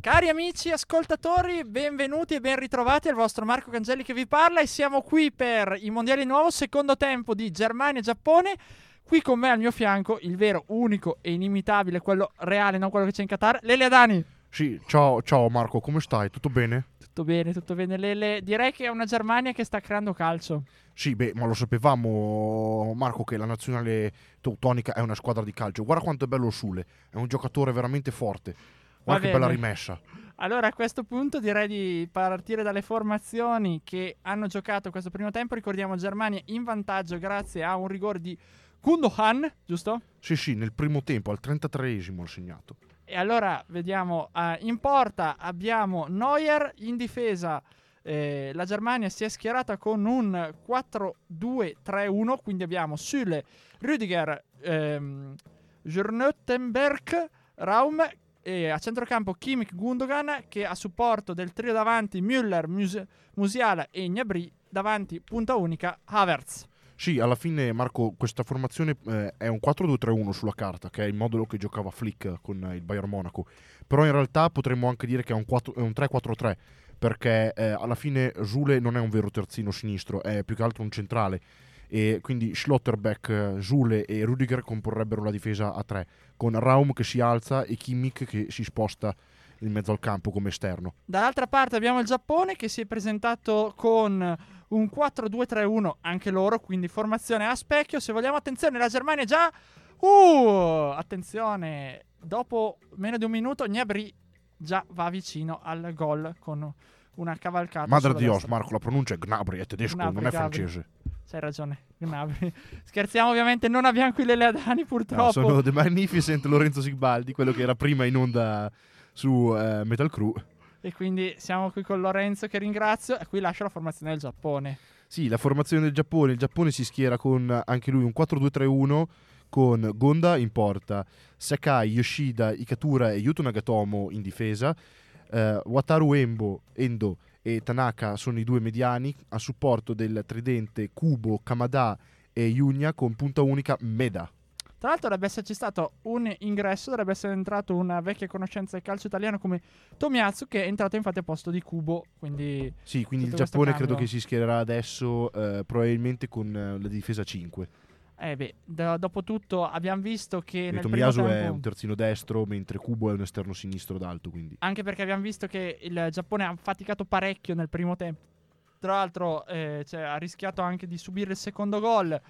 Cari amici ascoltatori, benvenuti e ben ritrovati al vostro Marco Cangelli che vi parla e siamo qui per i mondiali nuovo secondo tempo di Germania e Giappone. Qui con me al mio fianco il vero, unico e inimitabile, quello reale, non quello che c'è in Qatar, Lele Adani. Sì, ciao, ciao Marco, come stai? Tutto bene? Tutto bene, tutto bene Lele. Direi che è una Germania che sta creando calcio. Sì, beh, ma lo sapevamo Marco che la nazionale teutonica è una squadra di calcio. Guarda quanto è bello Sule, è un giocatore veramente forte. Guarda che bella rimessa. Allora a questo punto direi di partire dalle formazioni che hanno giocato questo primo tempo. Ricordiamo Germania in vantaggio grazie a un rigore di Gundogan, giusto? Sì, sì, nel primo tempo, al 33esimo ha segnato. E allora vediamo, uh, in porta abbiamo Neuer, in difesa eh, la Germania si è schierata con un 4-2-3-1, quindi abbiamo Süle, Rüdiger, ehm, Raum e a centrocampo Kimmich Gundogan che a supporto del trio davanti Müller, Mus- Musiala e Gnabry davanti punta unica Havertz. Sì, alla fine Marco questa formazione eh, è un 4-2-3-1 sulla carta, che è il modulo che giocava Flick con il Bayern Monaco, però in realtà potremmo anche dire che è un, 4, è un 3-4-3 perché eh, alla fine Zule non è un vero terzino sinistro, è più che altro un centrale. E quindi Schlotterbeck, Zule e Rudiger comporrebbero la difesa a tre, con Raum che si alza e Kimmich che si sposta in mezzo al campo come esterno. Dall'altra parte abbiamo il Giappone che si è presentato con un 4-2-3-1 anche loro, quindi formazione a specchio. Se vogliamo attenzione, la Germania già uh, attenzione, dopo meno di un minuto Gnabry già va vicino al gol con una cavalcata. Madre di Dios, Marco, la pronuncia è Gnabry, è tedesco, Gnabry, non è francese. C'hai ragione, Gnabry. Scherziamo ovviamente, non abbiamo qui le Leadani purtroppo. No, sono The Magnificent Lorenzo Sigbaldi, quello che era prima in onda su uh, Metal Crew. E quindi siamo qui con Lorenzo che ringrazio e qui lascio la formazione del Giappone. Sì, la formazione del Giappone. Il Giappone si schiera con anche lui un 4-2-3-1 con Gonda in porta, Sakai, Yoshida, Ikatura e Yuto Nagatomo in difesa, uh, Wataru Embo, Endo e Tanaka sono i due mediani a supporto del tridente Kubo, Kamada e Yunya con punta unica Meda. Tra l'altro dovrebbe esserci stato un ingresso, dovrebbe essere entrato una vecchia conoscenza del calcio italiano come Tomiazzu che è entrato infatti a posto di Kubo. Quindi sì, quindi il Giappone credo che si schiererà adesso eh, probabilmente con eh, la difesa 5. Eh beh, do- dopo tutto abbiamo visto che... nel Tomiyasu tempo... è un terzino destro, mentre Kubo è un esterno sinistro d'alto, quindi... Anche perché abbiamo visto che il Giappone ha faticato parecchio nel primo tempo. Tra l'altro eh, cioè, ha rischiato anche di subire il secondo gol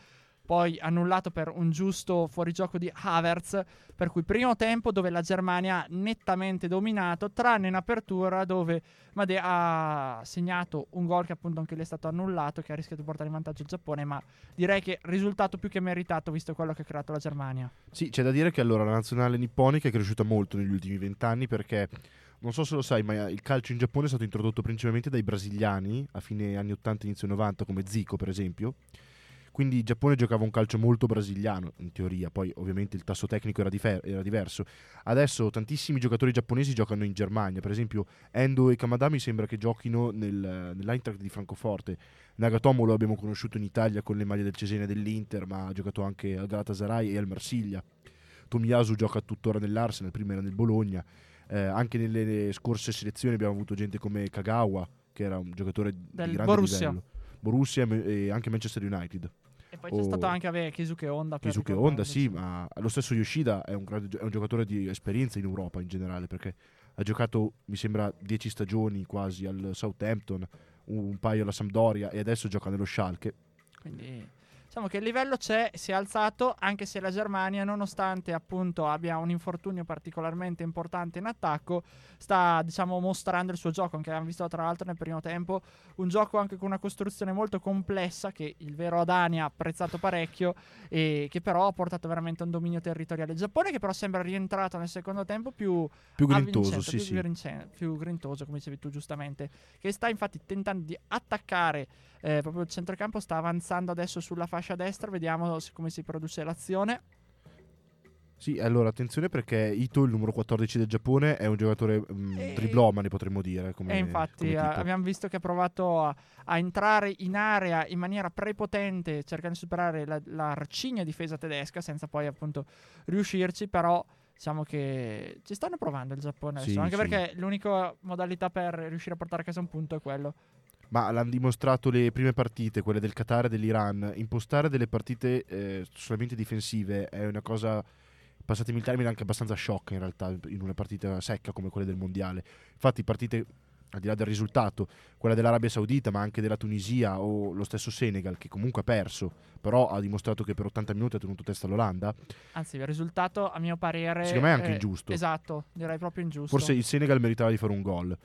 poi annullato per un giusto fuorigioco di Havertz, per cui primo tempo dove la Germania ha nettamente dominato, tranne in apertura dove Made ha segnato un gol che appunto anche lì è stato annullato, che ha rischiato di portare in vantaggio il Giappone, ma direi che risultato più che meritato visto quello che ha creato la Germania. Sì, c'è da dire che allora la nazionale nipponica è cresciuta molto negli ultimi vent'anni perché non so se lo sai, ma il calcio in Giappone è stato introdotto principalmente dai brasiliani a fine anni 80, inizio 90, come Zico per esempio quindi il Giappone giocava un calcio molto brasiliano, in teoria, poi ovviamente il tasso tecnico era, difer- era diverso. Adesso tantissimi giocatori giapponesi giocano in Germania, per esempio Endo e Kamada mi sembra che giochino nel, nell'Eintracht di Francoforte. Nagatomo lo abbiamo conosciuto in Italia con le maglie del Cesena e dell'Inter, ma ha giocato anche al Galatasaray e al Marsiglia. Tomiyasu gioca tuttora nell'Arsenal, prima era nel Bologna. Eh, anche nelle scorse selezioni abbiamo avuto gente come Kagawa, che era un giocatore Del di grande Borussia. livello. Borussia e anche Manchester United. E poi c'è stato anche vabbè, Kisuke Honda. Kisuke Honda, sì, ma lo stesso Yoshida è un, è un, giocatore di esperienza in Europa in generale perché ha giocato, mi sembra, 10 stagioni quasi al Southampton, un paio alla Sampdoria e adesso gioca nello Schalke. Quindi diciamo che il livello c'è, si è alzato, anche se la Germania, nonostante appunto abbia un infortunio particolarmente importante in attacco, sta diciamo mostrando il suo gioco, anche abbiamo visto tra l'altro nel primo tempo, un gioco anche con una costruzione molto complessa che il vero Adani ha apprezzato parecchio e che però ha portato veramente a un dominio territoriale. Il Giappone che però sembra rientrato nel secondo tempo più, più grintoso, sì, più, sì. Più grintoso, come dicevi tu giustamente, che sta infatti tentando di attaccare eh, proprio il centrocampo, sta avanzando adesso sulla fascia fascia destra, vediamo come si produce l'azione. Sì, allora attenzione perché Ito, il numero 14 del Giappone, è un giocatore um, e... driblomane, potremmo dire. Come, e infatti come abbiamo visto che ha provato a, a, entrare in area in maniera prepotente, cercando di superare la, l'arcigna difesa tedesca, senza poi appunto riuscirci, però Diciamo che ci stanno provando il Giappone adesso, Sì, anche sì. perché l'unica modalità per riuscire a portare a casa un punto è quello. Ma l'hanno dimostrato le prime partite, quelle del Qatar e dell'Iran. Impostare delle partite eh, solamente difensive è una cosa, passatemi il termine, anche abbastanza sciocca in realtà, in una partita secca come quelle del Mondiale. Infatti partite, al di là del risultato, quella dell'Arabia Saudita, ma anche della Tunisia o lo stesso Senegal, che comunque ha perso, però ha dimostrato che per 80 minuti ha tenuto testa l'Olanda, Anzi, il risultato, a mio parere. secondo me è anche eh, ingiusto. Esatto, direi proprio ingiusto. Forse il Senegal meritava di fare un gol.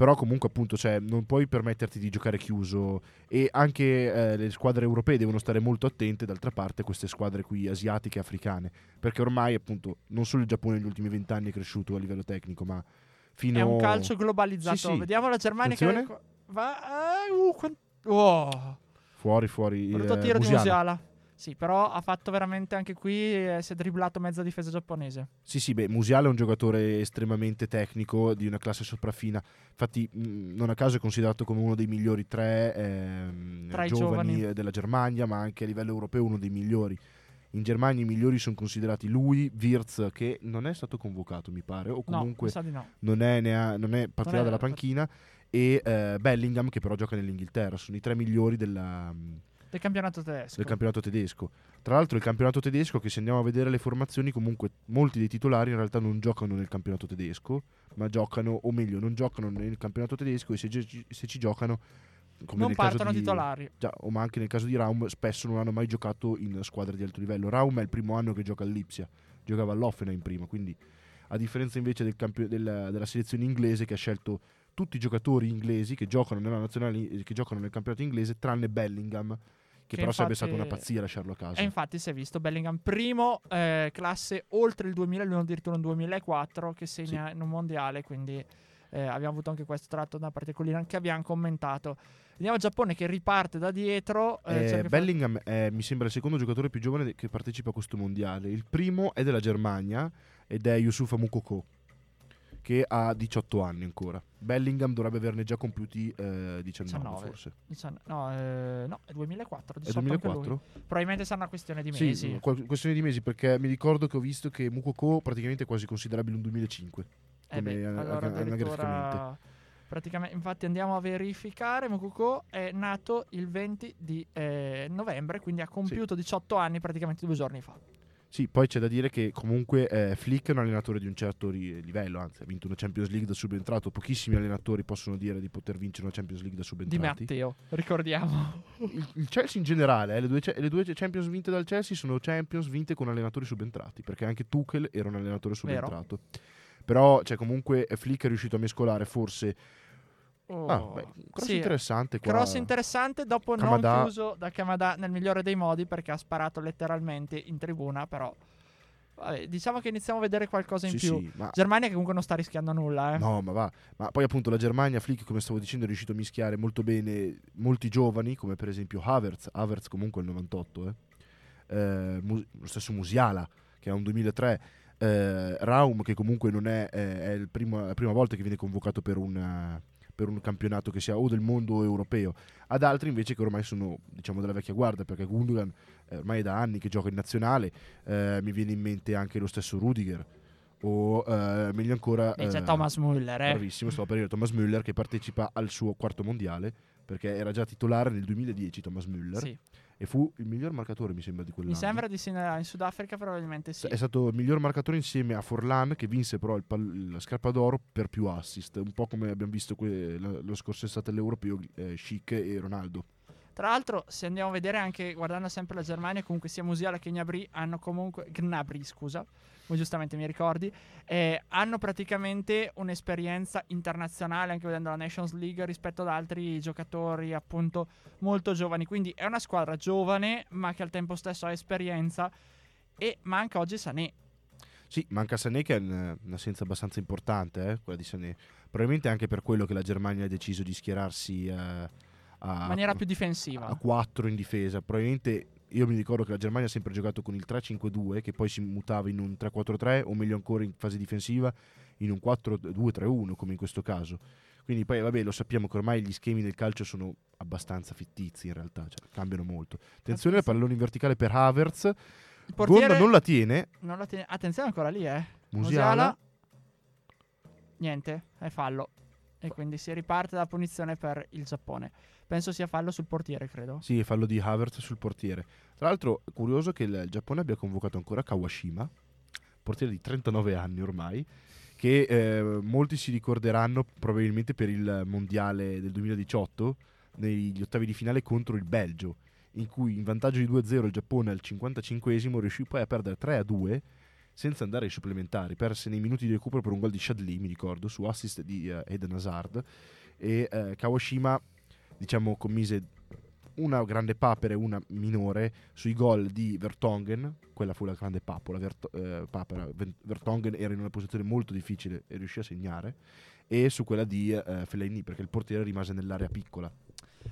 Però comunque appunto cioè, non puoi permetterti di giocare chiuso e anche eh, le squadre europee devono stare molto attente d'altra parte a queste squadre qui asiatiche e africane perché ormai appunto non solo il Giappone negli ultimi vent'anni è cresciuto a livello tecnico ma fino È un calcio globalizzato. Sì, sì. Vediamo la Germania Attenzione. che va. ah, uh, quan- oh, fuori fuori brutto eh, tiro di Musiala. Sì, però ha fatto veramente anche qui. eh, si è dribblato mezza difesa giapponese. Sì, sì, beh, Musiala è un giocatore estremamente tecnico, di una classe sopraffina. Infatti, mh, non a caso è considerato come uno dei migliori tre ehm, giovani, giovani. eh, della Germania, ma anche a livello europeo uno dei migliori. In Germania i migliori sono considerati lui, Wirtz, che non è stato convocato, mi pare, o comunque no. non, è, ha- non è partirà Non è- dalla panchina, e eh, Bellingham, che però gioca nell'Inghilterra. Sono i tre migliori della, Del campionato tedesco. del campionato tedesco. Tra l'altro il campionato tedesco, che se andiamo a vedere le formazioni, comunque molti dei titolari in realtà non giocano nel campionato tedesco, ma giocano, o meglio, non giocano nel campionato tedesco e se, gi- se ci giocano, come non partono di, titolari. Già, o ma anche nel caso di Raum, spesso non hanno mai giocato in squadre di alto livello. Raum è il primo anno che gioca all'Ipsia, giocava all'Offenheim prima, quindi a differenza invece del campio- del- della selezione inglese che ha scelto tutti i giocatori inglesi che giocano nella nazionale che giocano nel campionato inglese tranne Bellingham che, Che però sarebbe infatti- stata una pazzia lasciarlo a casa. E infatti si è visto Bellingham primo eh, classe oltre il 2000, lui addirittura un 2004 che segna in un mondiale, quindi eh, abbiamo avuto anche questo tratto da parte con l'Iran che abbiamo commentato. Vediamo il Giappone che riparte da dietro. eh, Eh, di Bellingham è, mi sembra il secondo giocatore più giovane che partecipa a questo mondiale. Il primo è della Germania ed è Yusufa Mukoko che ha 18 anni ancora. Bellingham dovrebbe averne già compiuti eh, 19, 19. forse. Diciamo- No, eh, no, è 2004. È 18 anche lui. 2004? Probabilmente sarà una questione di mesi. Sì, qual- questione di mesi perché mi ricordo che ho visto che Mukoko praticamente è quasi considerabile un 2005. Eh beh, allora addirittura anagraficamente. praticamente infatti andiamo a verificare Mokuko è nato il 20 di eh, novembre quindi ha compiuto 18 anni praticamente due giorni fa Sì, poi c'è da dire che comunque eh, Flick è un allenatore di un certo ri- livello, anzi ha vinto una Champions League da subentrato, pochissimi allenatori possono dire di poter vincere una Champions League da di subentrati. Matteo ricordiamo il, il Chelsea in generale, eh, le, due, le due Champions vinte dal Chelsea sono Champions vinte con allenatori subentrati, perché anche Tuchel era un allenatore Vero. subentrato. Però cioè, comunque Flick è riuscito a mescolare forse... Oh, Ah, beh, cross sì, interessante qua. cross interessante dopo Kamada- non chiuso da Kamada nel migliore dei modi perché ha sparato letteralmente in tribuna però vabbè, diciamo che iniziamo a vedere qualcosa in Sì, più sì, ma Germania che comunque non sta rischiando nulla eh. No, ma va. Ma poi appunto la Germania, Flick, come stavo dicendo, è riuscito a mischiare molto bene molti giovani, come per esempio Havertz. Havertz comunque è il 98, eh. Eh, Mu- lo stesso Musiala, che è un 2003. Eh, Raum, che comunque non è, eh, è il primo- la prima volta che viene convocato per un, eh, per un campionato che sia o del mondo o europeo. Ad altri invece che ormai sono, diciamo, della vecchia guardia, perché Gundogan eh, ormai è da anni che gioca in nazionale. Eh, mi viene in mente anche lo stesso Rudiger. O eh, meglio ancora... E c'è eh, Thomas Müller eh. Bravissimo, stavo per dire Thomas Müller che partecipa al suo quarto mondiale perché era già titolare nel 2010 Thomas Müller Sì. e fu il miglior marcatore mi sembra di quell'anno. mi sembra di sì in Sudafrica probabilmente sì È stato il miglior marcatore insieme a Forlan che vinse però il pal- la scarpa d'oro per più assist, un po' come abbiamo visto que- la- lo scorso estate all'Europeo eh, Schick e Ronaldo. Tra l'altro, se andiamo a vedere anche guardando sempre la Germania, comunque sia Musiala che Gnabry hanno comunque Gnabry, scusa, come giustamente mi ricordi, eh, hanno praticamente un'esperienza internazionale anche vedendo la Nations League rispetto ad altri giocatori appunto molto giovani. Quindi è una squadra giovane, ma che al tempo stesso ha esperienza e manca oggi Sané. Sì, manca Sané che è un- un'assenza abbastanza importante, eh, quella di Sané. Probabilmente anche per quello che la Germania ha deciso di schierarsi eh, a in maniera più difensiva. a 4 in difesa. Probabilmente io mi ricordo che la Germania ha sempre giocato con il 3-5-2 che poi si mutava in un 3-4-3 o meglio ancora in fase difensiva in un 4-2-3-1 come in questo caso. Quindi poi vabbè lo sappiamo che ormai gli schemi del calcio sono abbastanza fittizi in realtà, cioè, cambiano molto. Attenzione al pallone in verticale per Havertz. Il portiere non la tiene, non la tiene- Attenzione ancora lì, eh. Musiala. Niente, è fallo. E quindi si riparte dalla punizione per il Giappone. Penso sia fallo sul portiere, credo. Sì, fallo di Havertz sul portiere. Tra l'altro, curioso che il Giappone abbia convocato ancora Kawashima, portiere di 39 anni ormai, che eh, molti si ricorderanno probabilmente per il mondiale del 2018, negli ottavi di finale contro il Belgio, in cui in vantaggio di 2-0 il Giappone al 55esimo riuscì poi a perdere 3-2 senza andare ai supplementari. Perse nei minuti di recupero per un gol di Shadley, mi ricordo, su assist di uh, Eden Hazard. E uh, Kawashima, diciamo, commise una grande papera e una minore sui gol di Vertongen. Quella fu la grande papola. Vert- uh, papera. Vertongen era in una posizione molto difficile e riuscì a segnare. E su quella di uh, Fellaini, perché il portiere rimase nell'area piccola.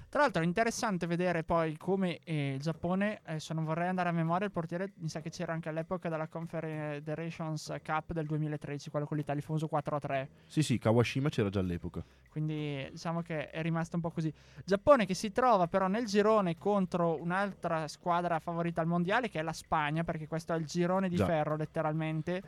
Tra l'altro è interessante vedere poi come eh, il Giappone, adesso non vorrei andare a memoria, il portiere mi sa che c'era anche all'epoca della Confederations Cup del 2013, quello con l'Italia, il famoso 4-3. Sì, sì, Kawashima c'era già all'epoca. Quindi diciamo che è rimasto un po' così. Giappone che si trova però nel girone contro un'altra squadra favorita al mondiale che è la Spagna, perché questo è il girone di Già. ferro letteralmente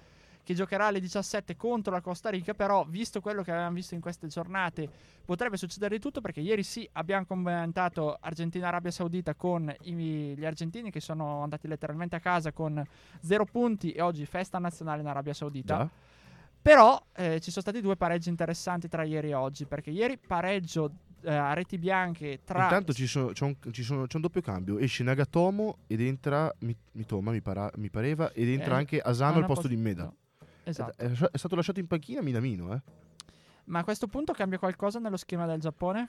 che giocherà alle 17 contro la Costa Rica, però visto quello che avevamo visto in queste giornate potrebbe succedere di tutto perché ieri sì abbiamo commentato Argentina-Arabia Saudita con i- gli argentini che sono andati letteralmente a casa con zero punti e oggi festa nazionale in Arabia Saudita. Già. Però eh, ci sono stati due pareggi interessanti tra ieri e oggi perché ieri pareggio eh, a reti bianche tra... Intanto ci sono- c'è, un, ci sono- c'è un doppio cambio. Esce Nagatomo ed entra Mi- Mitoma, mi, para- mi pareva, ed entra Eh, anche Asano al posto posto- di Meda. no. Esatto. È, è stato lasciato in panchina Minamino, eh. Ma a questo punto cambia qualcosa nello schema del Giappone?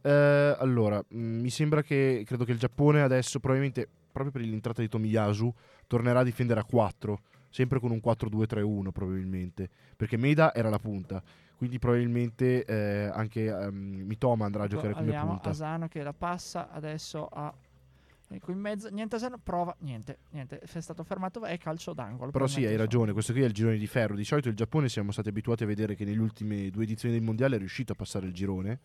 Eh, allora, mh, mi sembra che credo che il Giappone adesso, probabilmente proprio per l'entrata di Tomiyasu, tornerà a difendere a 4, sempre con un 4-2-3-1 probabilmente, perché Meda era la punta, quindi probabilmente eh, anche ehm, Mitoma andrà a giocare come Abbiamo punta. Asano che la passa adesso a... Ecco in mezzo, niente Asano, prova, niente, niente, è stato fermato, è calcio d'angolo. Però per sì, hai Mezzosono. ragione, questo qui è il girone di ferro. Di solito il Giappone siamo stati abituati a vedere che nelle ultime due edizioni del mondiale è riuscito a passare il girone,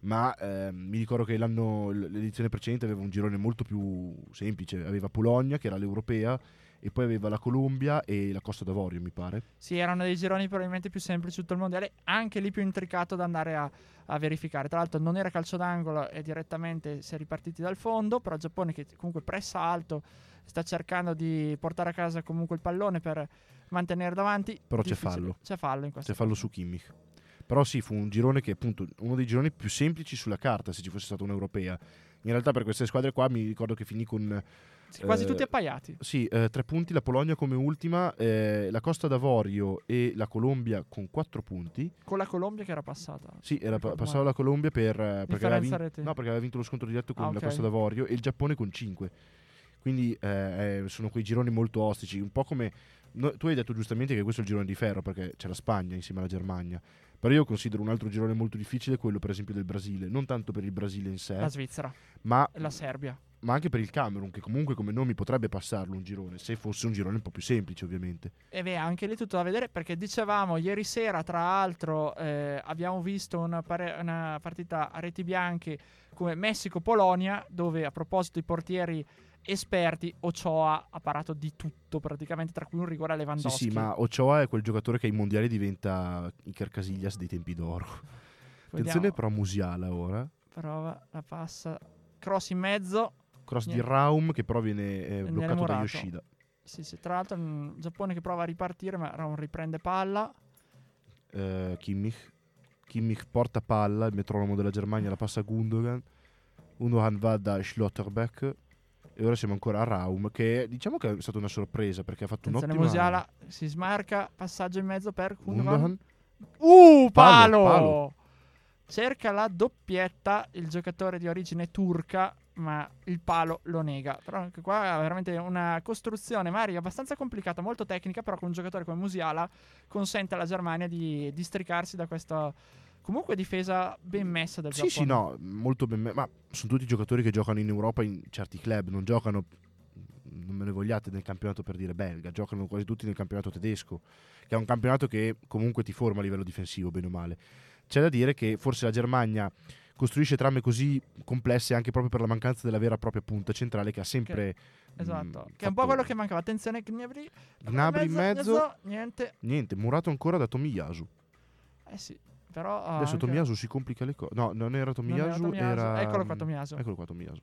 ma ehm, mi ricordo che l'edizione precedente aveva un girone molto più semplice, aveva Polonia che era l'europea e poi aveva la Colombia e la Costa d'Avorio, mi pare. Sì, erano dei gironi probabilmente più semplici tutto il mondiale, anche lì più intricato da andare a, a verificare. Tra l'altro non era calcio d'angolo e direttamente si è ripartiti dal fondo, però il Giappone che comunque pressa alto, sta cercando di portare a casa comunque il pallone per mantenere davanti. Però c'è fallo. C'è fallo in questo Se fallo su Kimmich. Però sì, fu un girone che appunto uno dei gironi più semplici sulla carta se ci fosse stata un'europea. In realtà per queste squadre qua mi ricordo che finì con Sì, quasi eh, tutti appaiati. Sì, eh, tre punti, la Polonia come ultima, eh, la Costa d'Avorio e la Colombia con quattro punti. Con la Colombia che era passata. Sì, era, Ricordo passava male. la Colombia per, eh, perché, aveva Differenza vin- rete. no, perché aveva vinto lo scontro diretto con Ah, la ok. Costa d'Avorio e il Giappone con cinque. Quindi eh, eh, sono quei gironi molto ostici, un po' come... no, tu hai detto giustamente che questo è il girone di ferro perché c'è la Spagna insieme alla Germania. Però io considero un altro girone molto difficile quello per esempio del Brasile, non tanto per il Brasile in sé, La Svizzera ma la Serbia. Ma anche per il Camerun, che comunque come nomi potrebbe passarlo un girone, se fosse un girone un po' più semplice ovviamente. E beh, anche lì tutto da vedere perché dicevamo ieri sera, tra l'altro, eh, abbiamo visto una, pare- una partita a reti bianche come Messico-Polonia, dove a proposito di portieri esperti, Ochoa ha parato di tutto praticamente, tra cui un rigore a Sì, Lewandowski. sì, ma Ochoa è quel giocatore che ai mondiali diventa Iker Casillas dei tempi d'oro. Attenzione però a Musiala ora. prova, la passa, cross in mezzo. Cross di Niente. Raum che però viene eh, Viene bloccato da murato. Yoshida. Sì, sì, tra l'altro il Giappone che prova a ripartire, ma non riprende palla. Eh, Kimmich. Kimmich porta palla, il metronomo della Germania la passa a Gundogan. Gundogan va da Schlotterbeck. E ora siamo ancora a Raum, che diciamo che è stata una sorpresa perché ha fatto Attenzione, un'ottima... Musiala si smarca, passaggio in mezzo per Gundogan. Gundogan. Uh, palo! Palo, palo. Cerca la doppietta il giocatore di origine turca, ma il palo lo nega. Però anche qua è veramente una costruzione, magari abbastanza complicata, molto tecnica, però con un giocatore come Musiala consente alla Germania di districarsi da questa comunque difesa ben messa del Sì, Giappone. sì, no, molto ben... me- Ma sono tutti giocatori che giocano in Europa in certi club, non giocano, non me ne vogliate, nel campionato per dire belga, giocano quasi tutti nel campionato tedesco, che è un campionato che comunque ti forma a livello difensivo, bene o male. C'è da dire che forse la Germania costruisce trame così complesse anche proprio per la mancanza della vera e propria punta centrale che ha sempre... Esatto, mh, che è un po' quello che mancava. Attenzione, Gnabry. Gnabry in mezzo. Niente. Niente, murato ancora da Tomiyasu. Eh sì, però... ah, Adesso anche- Tomiyasu si complica le cose. No, non era non era Tomiyasu, Tomiyasu. era... Eccolo qua, Tomiyasu. Eccolo qua Tomiyasu.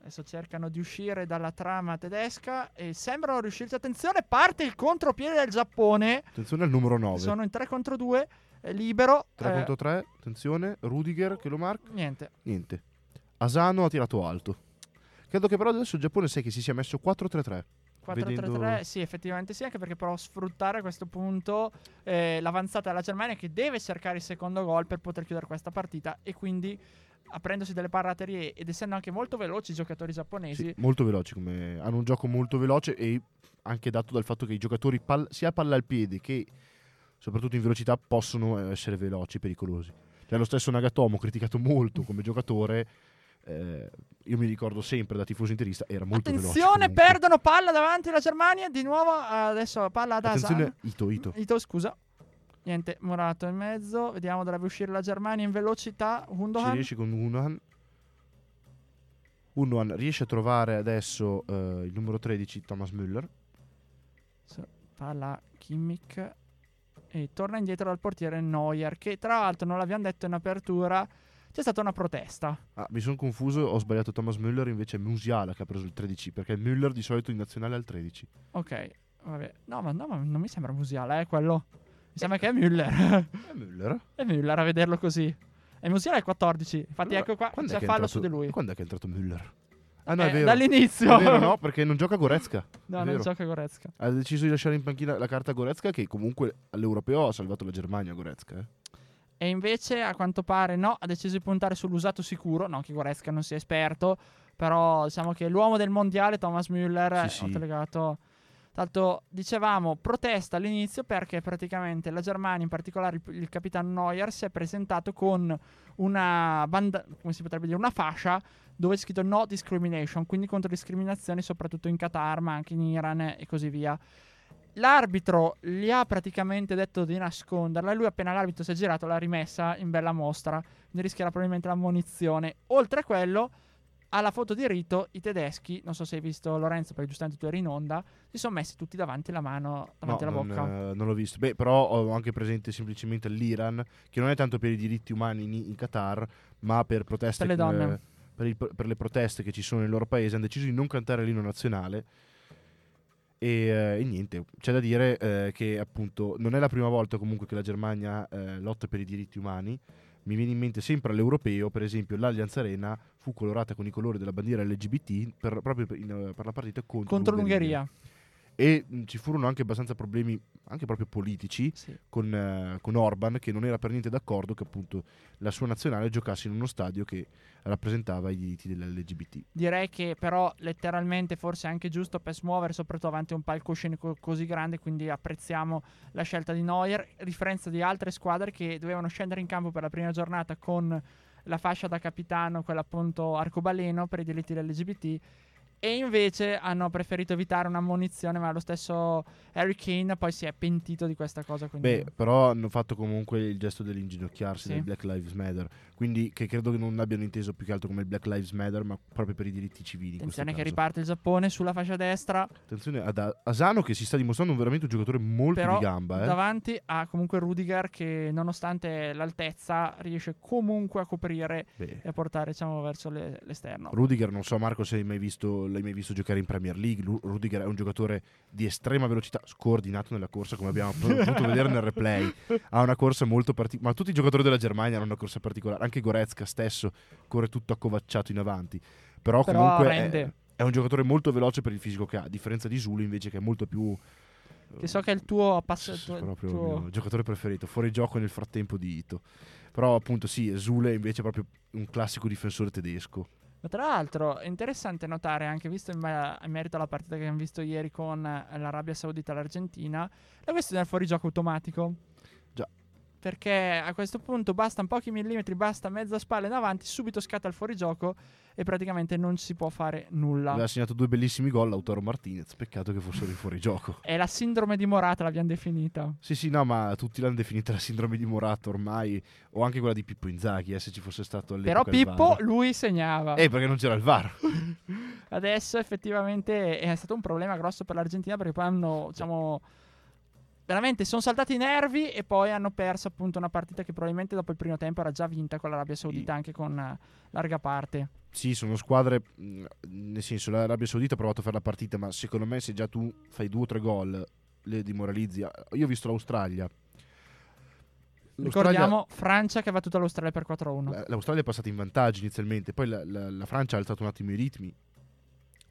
Adesso cercano di uscire dalla trama tedesca e sembrano riuscirci. Attenzione, parte il contropiede del Giappone. Attenzione al numero 9. Sono in 3 contro 2. È libero. 3 eh, contro 3, attenzione, Rudiger che lo marca. Niente. Niente. Asano ha tirato alto. Credo che però adesso il Giappone sai che si sia messo 4-3-3. 4-3-3, Vedendo- sì, effettivamente sì, anche perché però sfruttare a questo punto eh, l'avanzata della Germania che deve cercare il secondo gol per poter chiudere questa partita e quindi aprendosi delle paraterie ed essendo anche molto veloci i giocatori giapponesi, Sì, molto veloci, come... hanno un gioco molto veloce e anche dato dal fatto che i giocatori pal- sia palla al piede che soprattutto in velocità possono eh, essere veloci pericolosi. Cioè lo stesso Nagatomo, criticato molto come giocatore, eh, io mi ricordo sempre da tifoso interista, era molto veloce. attenzione, comunque. perdono palla davanti alla Germania, di nuovo adesso palla ad Attenzione, Asan. Ito, Ito. Ito, scusa. Niente, Murato in mezzo, vediamo dovrebbe uscire la Germania in velocità, Ci Gundogan. riesce con Unuan. Unuan riesce a trovare adesso eh, il numero 13, Thomas Müller. Palla Kimmich e torna indietro dal portiere Neuer che tra l'altro non l'abbiamo detto in apertura c'è stata una protesta Ah, mi sono confuso, ho sbagliato Thomas Müller, invece è Musiala che ha preso il 13, perché Müller di solito in nazionale ha il 13. ok vabbè no ma, no, ma non mi sembra Musiala eh quello mi sembra che è Müller È Müller? è Müller a vederlo così e Musiala è il 14 infatti Allora, ecco qua è c'è è fallo entrato- su di lui Quando è che è entrato Müller? Ah no, è Eh, vero. dall'inizio È vero, no, perché non gioca Goretzka. no è non gioca Goretzka Ha deciso di lasciare in panchina la carta Goretzka che comunque all'Europeo ha salvato la Germania Goretzka. eh. E invece, a quanto pare, no, ha deciso di puntare sull'usato sicuro. Non che Goretzka non sia esperto, però diciamo che l'uomo del mondiale, Thomas Müller, Sì, è sì. legato. Tanto dicevamo protesta all'inizio perché praticamente la Germania, in particolare il, il capitano Neuer, si è presentato con una banda, come si potrebbe dire, una fascia dove c'è scritto no discrimination, quindi contro discriminazioni soprattutto in Qatar, ma anche in Iran e così via. L'arbitro gli ha praticamente detto di nasconderla e lui appena l'arbitro si è girato l'ha rimessa in bella mostra, quindi rischierà probabilmente l'ammonizione. Oltre a quello, alla foto di rito, i tedeschi, non so se hai visto Lorenzo perché giustamente tu eri in onda, si sono messi tutti davanti la mano, davanti No, alla non, bocca. eh, non l'ho visto. Beh, però ho anche presente semplicemente l'Iran, che non è tanto per i diritti umani in, in Qatar, ma per proteste Per le come- donne. Per, il- per le proteste che ci sono nel loro paese, hanno deciso di non cantare l'inno nazionale. E, eh, e niente, c'è da dire eh, che appunto non è la prima volta comunque che la Germania eh, lotta per i diritti umani. Mi viene in mente sempre all'europeo, per esempio, l'Allianz Arena fu colorata con i colori della bandiera LGBT per, proprio per, in- per la partita contro, Contro l'Ungheria. E mh, ci furono anche abbastanza problemi, anche proprio politici, Sì. con, eh, con Orban, che non era per niente d'accordo che appunto la sua nazionale giocasse in uno stadio che rappresentava i diritti dell'LGBT. Direi che però letteralmente forse è anche giusto per smuovere soprattutto avanti a un palcoscenico così grande, quindi apprezziamo la scelta di Neuer, differenza di altre squadre che dovevano scendere in campo per la prima giornata con la fascia da capitano, quella appunto arcobaleno per i diritti dell'LGBT. E invece hanno preferito evitare un'ammonizione, ma lo stesso Harry Kane poi si è pentito di questa cosa. Quindi... Beh, però hanno fatto comunque il gesto dell'inginocchiarsi Sì. del Black Lives Matter, quindi che credo che non abbiano inteso più che altro come il Black Lives Matter, ma proprio per i diritti civili. Attenzione che riparte il Giappone sulla fascia destra. Attenzione ad Asano che si sta dimostrando veramente un giocatore molto Però di gamba. Eh. davanti a comunque Rudiger che nonostante l'altezza riesce comunque a coprire Beh, e a portare diciamo verso le- l'esterno. Rudiger, non so Marco se hai mai visto, l'hai mai visto giocare in Premier League. Rudiger è un giocatore di estrema velocità, scordinato nella corsa, come abbiamo potuto vedere nel replay. Ha una corsa molto particolare. Ma tutti i giocatori della Germania hanno una corsa particolare. Anche Goretzka stesso corre tutto accovacciato in avanti. Però, Però comunque è, è un giocatore molto veloce per il fisico che ha, a differenza di Zulu invece che è molto più... Che so che è il tuo passato. sì, proprio il mio giocatore preferito, fuori gioco nel frattempo di Ito. Però appunto sì, Zule invece è proprio un classico difensore tedesco. Ma tra l'altro è interessante notare, anche visto in, in merito alla partita che abbiamo visto ieri con l'Arabia Saudita e l'Argentina, la questione del fuorigioco automatico. Perché a questo punto bastano pochi millimetri, basta mezza spalla in avanti, subito scatta il fuorigioco e praticamente non si può fare nulla. Aveva segnato due bellissimi gol Lautaro Martinez, peccato che fossero in fuorigioco. È la sindrome di Morata, l'abbiamo definita. Sì, sì, no, ma tutti l'hanno definita la sindrome di Morata ormai, o anche quella di Pippo Inzaghi, eh, se ci fosse stato Però all'epoca il Pippo, lui segnava. Eh, perché non c'era il VAR. Adesso effettivamente è stato un problema grosso per l'Argentina perché poi hanno, diciamo, veramente sono saltati i nervi e poi hanno perso appunto una partita che probabilmente dopo il primo tempo era già vinta con l'Arabia Saudita anche con eh, larga parte. Sì, sono squadre, mh, nel senso l'Arabia Saudita ha provato a fare la partita, ma secondo me se già tu fai due o tre gol le demoralizzi. Io ho visto l'Australia. L'Australia- Ricordiamo Francia che va tutta l'Australia per 4-1. Eh, L'Australia è passata in vantaggio inizialmente, poi la, la- la Francia ha alzato un attimo i ritmi.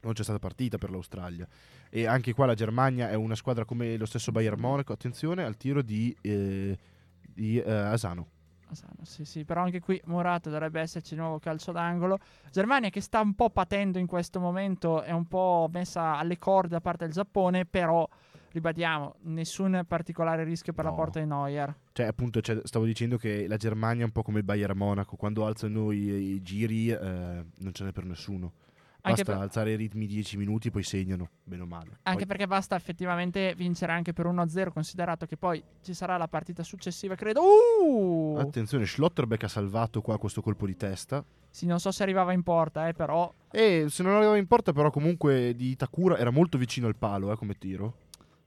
Non c'è stata partita per l'Australia. E anche qua la Germania è una squadra come lo stesso Bayern Monaco. Attenzione al tiro di, eh, di, eh, Asano. Asano, Sì, sì, però anche qui Morata dovrebbe esserci di nuovo calcio d'angolo. Germania che sta un po' patendo in questo momento, è un po' messa alle corde da parte del Giappone, però ribadiamo, nessun particolare rischio per la No. porta di Neuer. Cioè, appunto, cioè, stavo dicendo che la Germania è un po' come il Bayern Monaco. Quando alzano i, i giri, eh, non ce n'è per nessuno. Anche, Basta per- alzare i ritmi 10 minuti, poi segnano, bene o male. anche Poi- perché basta effettivamente vincere anche per 1-0, considerato che poi ci sarà la partita successiva, credo. Uh! Attenzione, Schlotterbeck ha salvato qua questo colpo di testa. Sì, non so se arrivava in porta, eh, però E se non arrivava in porta, però, comunque di Takura era molto vicino al palo eh, come tiro.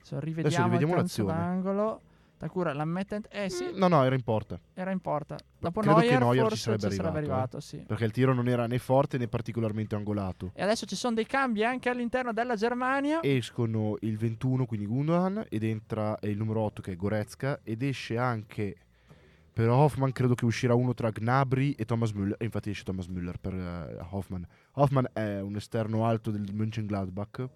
se rivediamo, rivediamo il calcio l'azione. d'angolo. Takura la mette. in- Eh sì, Mm, No, no, era in porta. era in porta. Dopo credo che Neuer, Neuer ci forse sarebbe ci sarebbe arrivato, arrivato, sì. Perché il tiro non era né forte né particolarmente angolato. E adesso ci sono dei cambi anche all'interno della Germania. Escono il 21, quindi Gundogan, ed entra eh, il numero 8 che è Goretzka, ed esce anche per Hoffman, credo che uscirà uno tra Gnabry e Thomas Müller, e infatti esce Thomas Müller per eh, Hoffman. Hoffman è un esterno alto del Mönchengladbach,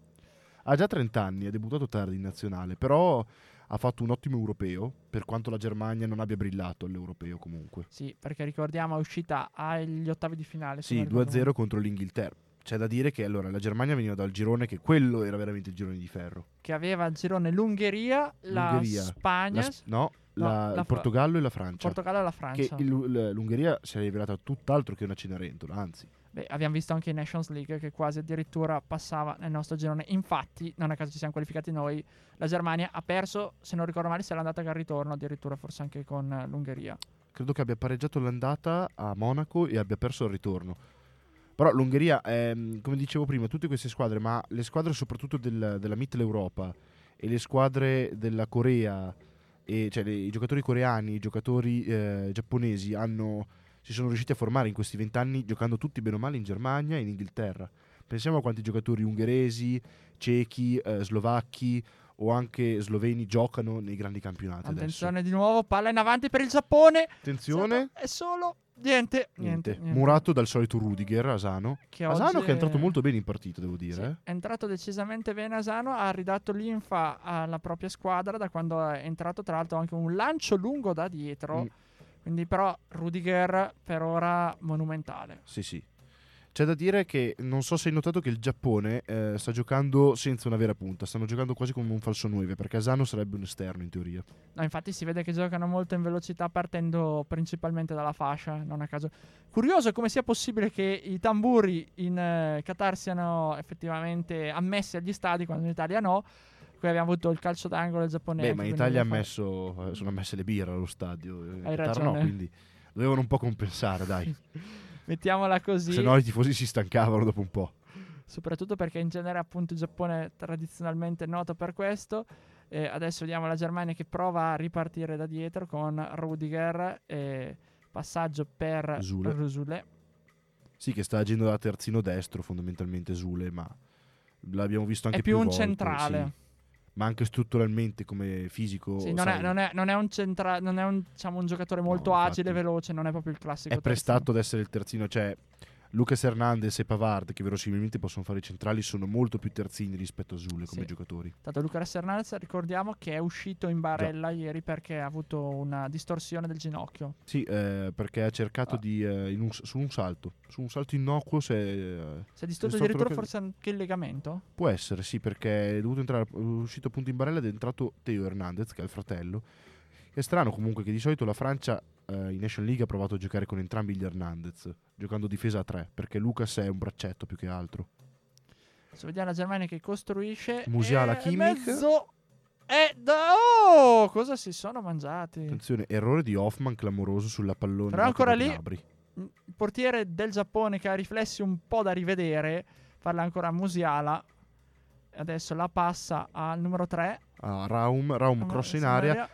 ha già 30 anni, ha debutato tardi in nazionale, però ha fatto un ottimo europeo, per quanto la Germania non abbia brillato all'europeo comunque. Sì, perché ricordiamo è uscita agli ottavi di finale. Sì, non ricordo 2-0 contro l'Inghilterra. C'è da dire che allora la Germania veniva dal girone che quello era veramente il girone di ferro. Che aveva il girone l'Ungheria, la L'Ungheria, Spagna, La no, No, la- la il Fra- Portogallo e la il Francia. Portogallo e la che Francia. il- l- l'Ungheria si è rivelata tutt'altro che una Cenerentola, anzi. Beh, abbiamo visto anche in Nations League che quasi addirittura passava nel nostro girone. Infatti, non a caso ci siamo qualificati noi. La Germania ha perso, se non ricordo male, se l'è andata che al ritorno, addirittura forse anche con eh, l'Ungheria. Credo che abbia pareggiato l'andata a Monaco e abbia perso il ritorno. Però l'Ungheria, ehm, come dicevo prima, tutte queste squadre, ma le squadre soprattutto del- della Mitteleuropa e le squadre della Corea, e, cioè le- i giocatori coreani, i giocatori eh, giapponesi hanno, si sono riusciti a formare in questi vent'anni giocando tutti bene o male in Germania e in Inghilterra. Pensiamo a quanti giocatori ungheresi, cechi, eh, slovacchi o anche sloveni giocano nei grandi campionati adesso. Attenzione di nuovo, palla in avanti per il Giappone. Attenzione. È solo niente, niente, Niente. Murato dal solito Rudiger, Asano. Che Asano che è entrato molto bene in partita, devo Sì, dire. eh. è entrato decisamente bene Asano, ha ridato linfa alla propria squadra da quando è entrato, tra l'altro anche un lancio lungo da dietro. Mm. Quindi però Rudiger per ora monumentale. Sì, sì. C'è da dire che non so se hai notato che il Giappone eh, sta giocando senza una vera punta, stanno giocando quasi come un falso 9, perché Asano sarebbe un esterno in teoria. No, infatti si vede che giocano molto in velocità partendo principalmente dalla fascia, non a caso. Curioso come sia possibile che i tamburi in eh, Qatar siano effettivamente ammessi agli stadi quando in Italia no. Qui abbiamo avuto il calcio d'angolo del Giappone. Beh, ma in Italia messo, sono ammesse le birre allo stadio. eh, Hai ragione. no, quindi dovevano un po' compensare, dai. Mettiamola così. Se no i tifosi si stancavano dopo un po'. soprattutto perché in genere appunto il Giappone è tradizionalmente noto per questo. Eh, adesso vediamo la Germania che prova a ripartire da dietro con Rudiger e passaggio per Zule. Rusule. Sì, che sta agendo da terzino destro, fondamentalmente Zule, ma l'abbiamo visto anche È più un volte, centrale. sì. Ma anche strutturalmente come fisico. Sì, non, è, non è- non è un centra- non è un, diciamo, un giocatore molto No, agile, veloce, non è proprio il classico. è prestato ad essere il terzino. Cioè, Lucas Hernandez e Pavard, che verosimilmente possono fare i centrali, sono molto più terzini rispetto a Zule come Sì. giocatori. Tanto Lucas Hernandez ricordiamo che è uscito in barella ieri perché ha avuto una distorsione del ginocchio. Sì, eh, perché ha cercato Ah. di. eh, un- su un salto. Su un salto innocuo, se, eh, Si è distorto stato addirittura Lucas- forse anche il legamento? può essere, sì, perché è dovuto entrare. È uscito appunto in barella ed è entrato Teo Hernandez, che è il fratello. È strano comunque che di solito la Francia eh, in Nation League ha provato a giocare con entrambi gli Hernandez, giocando difesa a 3, perché Lucas è un braccetto più che altro. Adesso vediamo la Germania che costruisce. Musiala, e Kimmich. Mezzo. E da- oh, cosa si sono mangiati? Attenzione, errore di Hoffman clamoroso sulla pallone. Però ancora lì- Gnabry. Il portiere del Giappone che ha riflessi un po' da rivedere. Parla ancora Musiala. Adesso la passa al numero 3. Ah, Raum, Raum cross in area.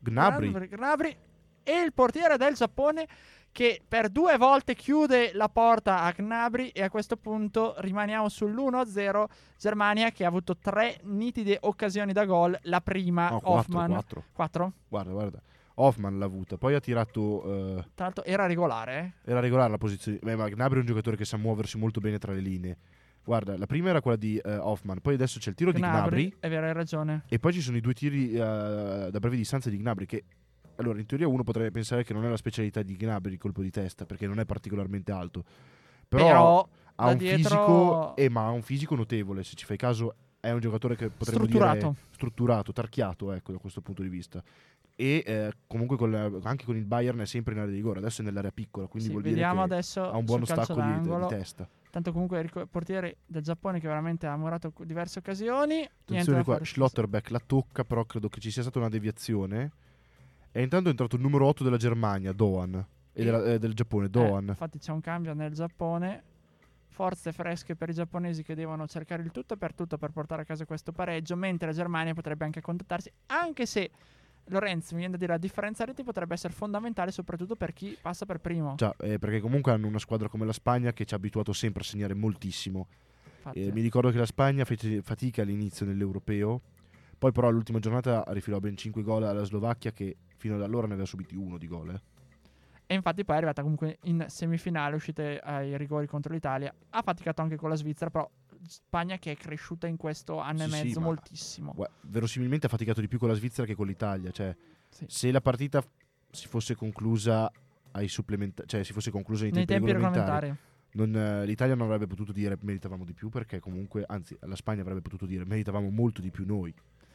Gnabry. Gnabry. Gnabry. E il portiere del Giappone che per due volte chiude la porta a Gnabry e a questo punto rimaniamo sull'1-0 Germania che ha avuto tre nitide occasioni da gol la prima No, 4, Hoffman 4. 4 Guarda, guarda. Hoffman l'ha avuta, poi ha tirato... eh, tra l'altro era regolare eh? era regolare la posizione. Beh, ma Gnabry è un giocatore che sa muoversi molto bene tra le linee. Guarda, la prima era quella di eh, Hoffman, poi adesso c'è il tiro di Gnabry è vero hai ragione e poi ci sono i due tiri eh, da breve distanza di Gnabry che allora in teoria uno potrebbe pensare che non è la specialità di Gnabry il colpo di testa perché non è particolarmente alto. Però, però, ha un dietro- fisico eh, ma ha un fisico notevole, se ci fai caso è un giocatore che potremmo strutturato dire strutturato, tarchiato, ecco, da questo punto di vista. E eh, comunque con la- anche con il Bayern è sempre in area di rigore, adesso è nell'area piccola, quindi Sì, vuol dire che adesso ha un buono stacco di, di testa. Tanto comunque il portiere del Giappone che veramente ha murato diverse occasioni Attenzione qua. Schlotterbeck la tocca, però credo che ci sia stata una deviazione. E intanto è entrato il numero 8 della Germania, Doan. E E- della- eh, del Giappone, Eh, Doan. infatti c'è un cambio nel Giappone. Forze fresche per i giapponesi che devono cercare il tutto per tutto per portare a casa questo pareggio, mentre la Germania potrebbe anche contattarsi, anche se Lorenzo mi viene da dire la differenza reti potrebbe essere fondamentale soprattutto per chi passa per primo. Già, eh, perché comunque hanno una squadra come la Spagna che ci ha abituato sempre a segnare moltissimo. Eh, mi ricordo che la Spagna fece fatica all'inizio nell'europeo, poi però all'ultima giornata rifilò ben 5 gol alla Slovacchia che fino ad allora ne aveva subiti uno di gol. eh. E infatti poi è arrivata comunque in semifinale, uscite ai rigori contro l'Italia. Ha faticato anche con la Svizzera, però Spagna che è cresciuta in questo anno Sì, e sì, mezzo ma- moltissimo. Gua- verosimilmente ha faticato di più con la Svizzera che con l'Italia. Cioè, Sì. se la partita si fosse conclusa ai supplementari, cioè si fosse conclusa nei Nei tempi, tempi regolamentari, regolamentari. non, l'Italia non avrebbe potuto dire meritavamo di più perché comunque, anzi, la Spagna avrebbe potuto dire meritavamo molto di più noi.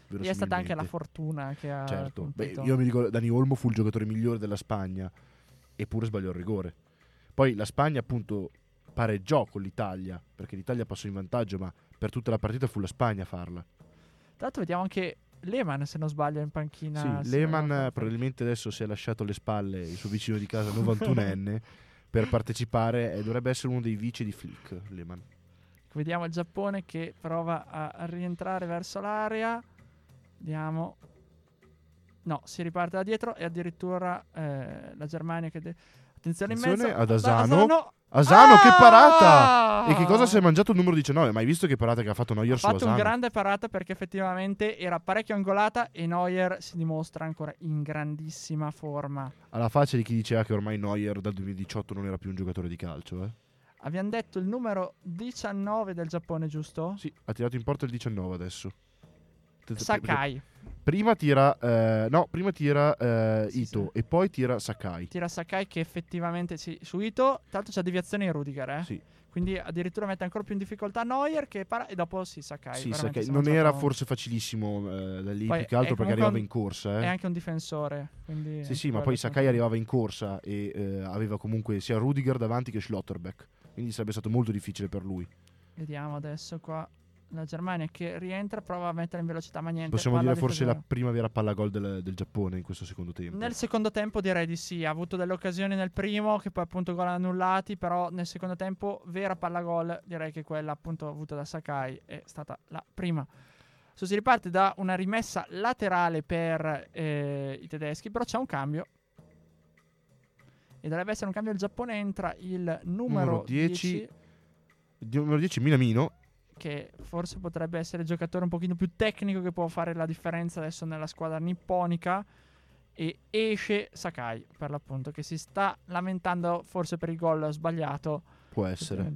E è stata anche la fortuna che ha Certo, Beh, io mi ricordo Dani Olmo fu il giocatore migliore della Spagna, eppure sbagliò il rigore. Poi la Spagna, appunto, pareggiò con l'Italia, perché l'Italia passò in vantaggio, ma per tutta la partita fu la Spagna a farla. Tra l'altro vediamo anche Lehman, se non sbaglio, in panchina. sì, non- eh, probabilmente adesso si è lasciato alle spalle il suo vicino di casa 91enne per partecipare e dovrebbe essere uno dei vice di Flick, Lehmann. Vediamo il Giappone che prova a, a rientrare verso l'area. Vediamo. No, si riparte da dietro e addirittura eh, la Germania che... de- Attenzione, in Attenzione mezzo. ad Asano. Asano, che parata! Ah! E che cosa si è mangiato il numero 19? Ma hai visto che parata che ha fatto Neuer Ha su fatto Asano? un grande parata perché effettivamente era parecchio angolata e Neuer si dimostra ancora in grandissima forma. Alla faccia di chi diceva che ormai Neuer dal 2018 non era più un giocatore di calcio, eh? Abbiamo detto il numero 19 del Giappone, giusto? Sì, ha tirato in porta il 19 adesso. Sakai. Prima tira, eh, no, prima tira eh, Sì, Ito sì. e poi tira Sakai. Tira Sakai che effettivamente sì, su Ito, l'altro c'è deviazione in Rudiger, eh? Sì, Quindi addirittura mette ancora più in difficoltà Neuer che para e dopo sì Sakai. sì Sakai. si è Non era mangiato- forse facilissimo eh, da lì, Poi più che altro è perché arrivava un- in corsa. È Eh. anche un difensore, Sì, sì, ma poi Sakai arrivava in corsa e eh, aveva comunque sia Rudiger davanti che Schlotterbeck. Quindi sarebbe stato molto difficile per lui. Vediamo adesso qua la Germania che rientra, prova a mettere in velocità, ma niente. Possiamo dire forse la prima vera palla gol del, del Giappone in questo secondo tempo. Nel secondo tempo direi di sì, ha avuto delle occasioni nel primo che poi appunto gol annullati, però nel secondo tempo vera palla gol direi che quella appunto avuta da Sakai è stata la prima. Adesso si riparte da una rimessa laterale per eh, i tedeschi, però c'è un cambio. E dovrebbe essere un cambio, il Giappone entra il numero, Numero 10. 10 Di- Numero 10 Minamino. Che forse potrebbe essere il giocatore un pochino più tecnico che può fare la differenza adesso nella squadra nipponica e esce Sakai per l'appunto che si sta lamentando forse per il gol sbagliato Può essere.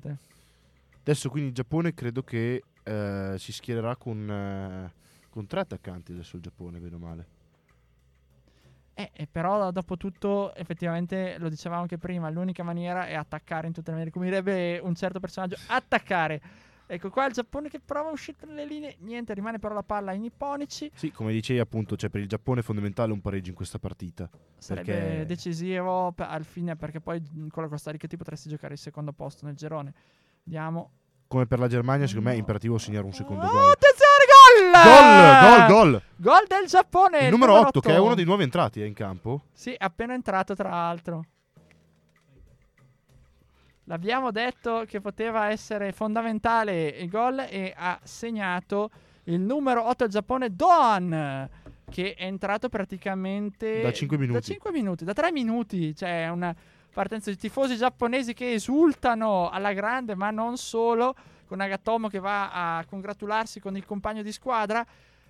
Adesso quindi il Giappone credo che eh, si schiererà con, eh, con tre attaccanti adesso il Giappone, bene o male. Eh, eh, però dopo tutto effettivamente lo dicevamo anche prima l'unica maniera è attaccare in tutte le maniere come direbbe un certo personaggio attaccare Ecco qua il Giappone che prova a uscire dalle linee. Niente, rimane però la palla ai nipponici. Sì, come dicevi appunto, cioè per il Giappone è fondamentale un pareggio in questa partita. Sarebbe Perché- decisivo pe- al fine perché poi con la Costa Rica ti potresti giocare il secondo posto nel girone. Vediamo. Come per la Germania, secondo me è No. imperativo segnare un secondo Oh, gol. Attenzione, gol! Gol, gol, gol! Gol del Giappone. Il numero 8, che è uno dei nuovi entrati, è in campo. Sì, è appena entrato tra l'altro. L'abbiamo detto che poteva essere fondamentale il gol e ha segnato il numero 8 del Giappone, Doan, che è entrato praticamente Da cinque minuti. Da 5 minuti, da 3 minuti. Cioè, una partenza di tifosi giapponesi che esultano alla grande, ma non solo, con Nagatomo che va a congratularsi con il compagno di squadra.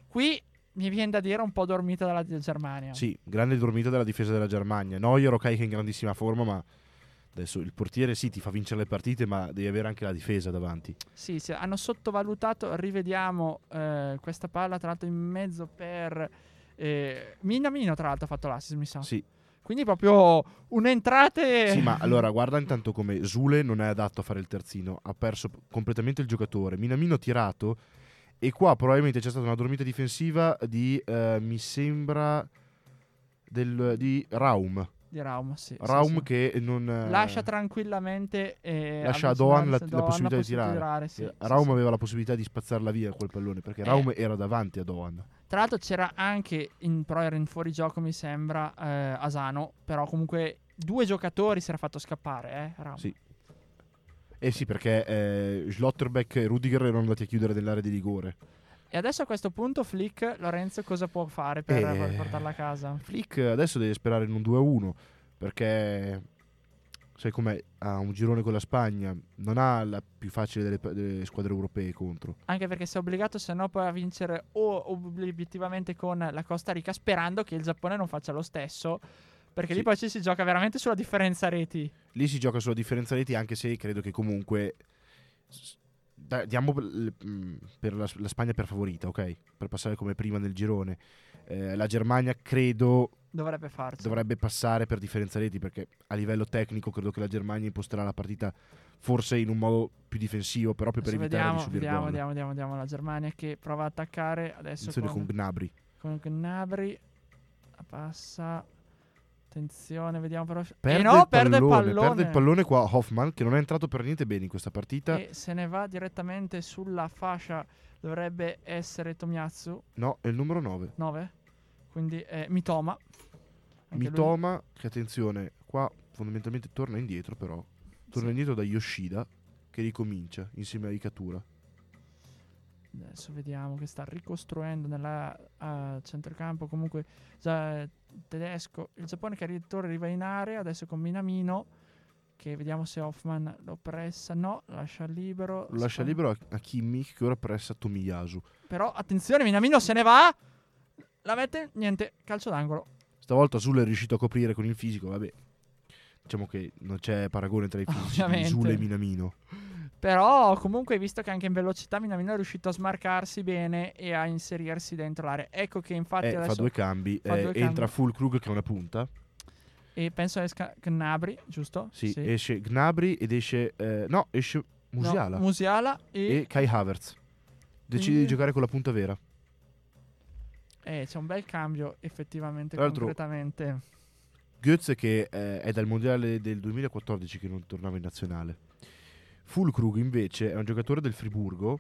Qui mi viene da dire un po' dormita dalla Germania. Sì, grande dormita della difesa della Germania. Neuer, ok, che è in grandissima forma, ma adesso il portiere sì, ti fa vincere le partite, ma devi avere anche la difesa davanti. Sì, sì, hanno sottovalutato, rivediamo eh, questa palla tra l'altro in mezzo per eh, Minamino tra l'altro ha fatto l'assist mi sa. Sì, Quindi proprio un'entrata sì, ma allora guarda intanto come Zule non è adatto a fare il terzino, ha perso completamente il giocatore. Minamino tirato e qua probabilmente c'è stata una dormita difensiva di, eh, mi sembra, del, di Raum. Di Raum, sì, Raum sì. che non... eh, lascia tranquillamente eh, lascia a Doan la, la possibilità di tirare. sì, Eh, sì, Raum aveva la possibilità di spazzarla via quel pallone perché Eh. Raum era davanti a Doan. Tra l'altro c'era anche in però era in fuorigioco mi sembra eh, Asano, però comunque due giocatori si era fatto scappare, eh, Raum. Sì. Eh sì, perché eh, Schlotterbeck e Rudiger erano andati a chiudere nell'area di rigore. E adesso a questo punto Flick Lorenzo cosa può fare per, Eh, per portarla a casa? Flick adesso deve sperare in un 2-1 perché sai com'è, ha un girone con la Spagna, non ha la più facile delle, delle squadre europee contro. Anche perché si è obbligato, se no, poi a vincere o obiettivamente con la Costa Rica, sperando che il Giappone non faccia lo stesso. Perché lì Sì. poi ci si gioca veramente sulla differenza reti. Lì si gioca sulla differenza reti anche se credo che comunque da- diamo per, mm, per la, la Spagna per favorita, ok? Per passare come prima nel girone. Eh, la Germania credo Dovrebbe dovrebbe passare per differenza reti perché a livello tecnico credo che la Germania imposterà la partita forse in un modo più difensivo, però proprio per evitare vediamo, di subire vediamo, vediamo, vediamo, vediamo la Germania che prova ad attaccare. Adesso Attenzione con, con Gnabry. con Gnabry. La passa. Attenzione, vediamo però. Perde, e no, il perde il pallone, pallone. perde il pallone qua Hoffman che non è entrato per niente bene in questa partita. E se ne va direttamente sulla fascia. Dovrebbe essere Tomiatsu. No, è il numero 9. 9. Quindi è Mitoma. Anche lui. Mitoma, che attenzione, qua fondamentalmente torna indietro però. Torna Sì. indietro da Yoshida che ricomincia insieme a Ikatura. Adesso vediamo che sta ricostruendo nella a centrocampo. Comunque già tedesco. Il Giappone che addirittura arriva in area. Adesso con Minamino. Che vediamo se Hoffman lo pressa. No, lascia libero. Lo lascia libero a, a Kimmich che ora pressa Tomiyasu. Però attenzione, Minamino se ne va. La mette. Niente, calcio d'angolo. Stavolta Zule è riuscito a coprire con il fisico, vabbè. Diciamo che non c'è paragone tra i fisici di. Zule e Minamino. Però comunque visto che anche in velocità Minamino è riuscito a smarcarsi bene e a inserirsi dentro l'area. Ecco che infatti Eh, adesso... fa due cambi, fa eh, due entra cambi. Full Krug che è una punta. E penso esca Gnabry, giusto? Sì, esce Gnabry ed esce... eh, no, esce No, Musiala Musiala e, e Kai Havertz. Decide Quindi- di giocare con la punta vera. eh, c'è un bel cambio effettivamente l'altro- concretamente. Goetze che eh, è dal mondiale del 2014 che non tornava in nazionale. Fulkrug invece è un giocatore del Friburgo,